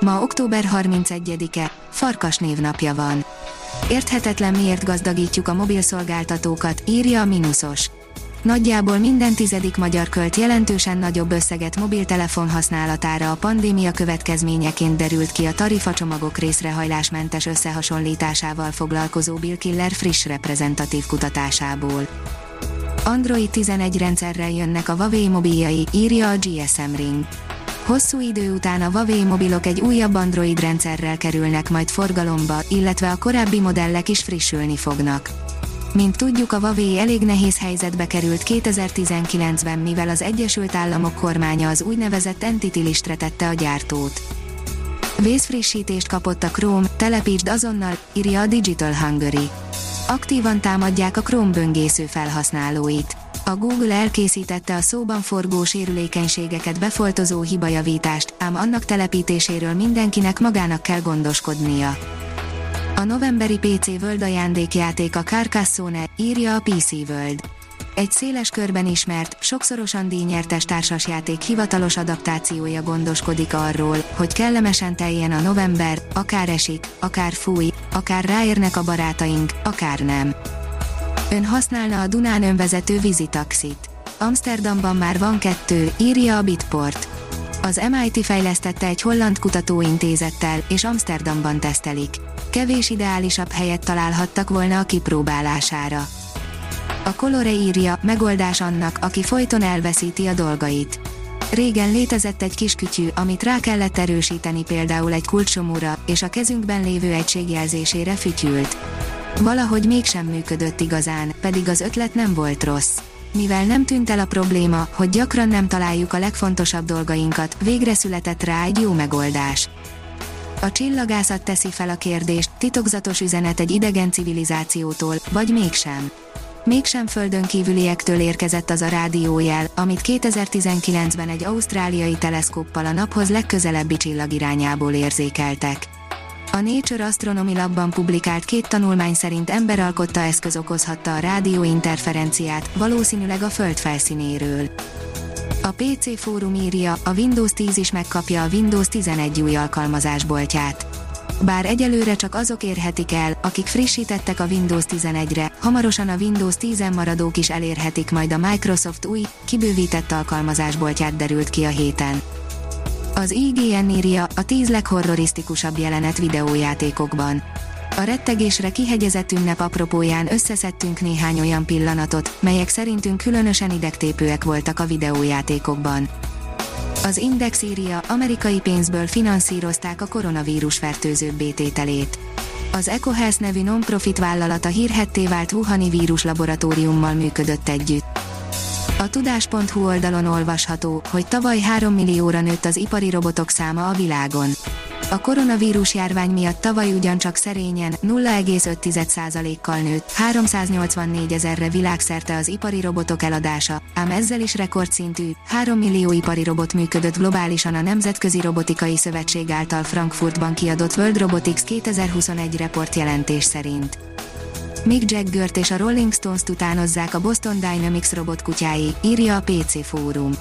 Ma október 31-e, Farkas névnapja van. Érthetetlen miért gazdagítjuk a mobil szolgáltatókat, írja a Minusos. Nagyjából minden tizedik magyar költ jelentősen nagyobb összeget mobiltelefon használatára a pandémia következményeként derült ki a tarifacsomagok részrehajlásmentes összehasonlításával foglalkozó Bill Killer friss reprezentatív kutatásából. Android 11 rendszerrel jönnek a Huawei mobiljai, írja a GSM Ring. Hosszú idő után a Huawei mobilok egy újabb Android rendszerrel kerülnek majd forgalomba, illetve a korábbi modellek is frissülni fognak. Mint tudjuk, a Huawei elég nehéz helyzetbe került 2019-ben, mivel az Egyesült Államok kormánya az úgynevezett Entity listre tette a gyártót. Vészfrissítést kapott a Chrome, telepítsd azonnal, írja a Digital Hungary. Aktívan támadják a Chrome böngésző felhasználóit a Google elkészítette a szóban forgó sérülékenységeket befoltozó hibajavítást, ám annak telepítéséről mindenkinek magának kell gondoskodnia. A novemberi PC World ajándékjáték a Carcassonne, írja a PC World. Egy széles körben ismert, sokszorosan díjnyertes társasjáték hivatalos adaptációja gondoskodik arról, hogy kellemesen teljen a november, akár esik, akár fúj, akár ráérnek a barátaink, akár nem. Ön használna a Dunán önvezető vízitaxit. Amsterdamban már van kettő, írja a Bitport. Az MIT fejlesztette egy holland kutatóintézettel, és Amsterdamban tesztelik. Kevés ideálisabb helyet találhattak volna a kipróbálására. A Colore írja, megoldás annak, aki folyton elveszíti a dolgait. Régen létezett egy kis kütyű, amit rá kellett erősíteni például egy kulcsomóra, és a kezünkben lévő egységjelzésére fütyült. Valahogy mégsem működött igazán, pedig az ötlet nem volt rossz. Mivel nem tűnt el a probléma, hogy gyakran nem találjuk a legfontosabb dolgainkat, végre született rá egy jó megoldás. A csillagászat teszi fel a kérdést, titokzatos üzenet egy idegen civilizációtól, vagy mégsem. Mégsem földön kívüliektől érkezett az a rádiójel, amit 2019-ben egy ausztráliai teleszkóppal a naphoz legközelebbi csillag irányából érzékeltek. A Nature Astronomy Labban publikált két tanulmány szerint emberalkotta eszköz okozhatta a rádióinterferenciát, valószínűleg a Föld felszínéről. A PC fórum írja, a Windows 10 is megkapja a Windows 11 új alkalmazásboltját. Bár egyelőre csak azok érhetik el, akik frissítettek a Windows 11-re, hamarosan a Windows 10-en maradók is elérhetik majd a Microsoft új, kibővített alkalmazásboltját derült ki a héten. Az IGN írja a 10 leghorrorisztikusabb jelenet videójátékokban. A rettegésre kihegyezett ünnep apropóján összeszedtünk néhány olyan pillanatot, melyek szerintünk különösen idegtépőek voltak a videójátékokban. Az Index írja, amerikai pénzből finanszírozták a koronavírus fertőző bétételét. Az EcoHealth nevű non-profit vállalat a hírhetté vált Wuhani vírus laboratóriummal működött együtt. A tudás.hu oldalon olvasható, hogy tavaly 3 millióra nőtt az ipari robotok száma a világon. A koronavírus járvány miatt tavaly ugyancsak szerényen 0,5%-kal nőtt, 384 ezerre világszerte az ipari robotok eladása, ám ezzel is rekordszintű, 3 millió ipari robot működött globálisan a Nemzetközi Robotikai Szövetség által Frankfurtban kiadott World Robotics 2021 report jelentés szerint. Mick Jaggert és a Rolling Stones utánozzák a Boston Dynamics robotkutyái, írja a PC fórum.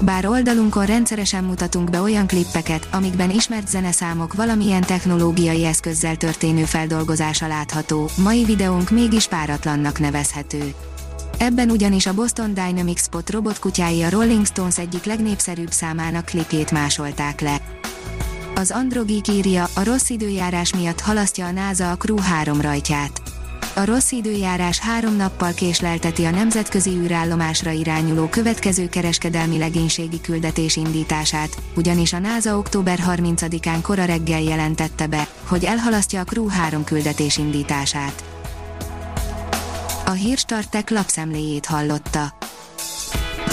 Bár oldalunkon rendszeresen mutatunk be olyan klippeket, amikben ismert zeneszámok valamilyen technológiai eszközzel történő feldolgozása látható, mai videónk mégis páratlannak nevezhető. Ebben ugyanis a Boston Dynamics Spot robotkutyái a Rolling Stones egyik legnépszerűbb számának klipjét másolták le. Az Androgik írja, a rossz időjárás miatt halasztja a NASA a Crew 3 rajtját a rossz időjárás három nappal késlelteti a nemzetközi űrállomásra irányuló következő kereskedelmi legénységi küldetés indítását, ugyanis a NASA október 30-án kora reggel jelentette be, hogy elhalasztja a Crew 3 küldetés indítását. A hírstartek lapszemléjét hallotta.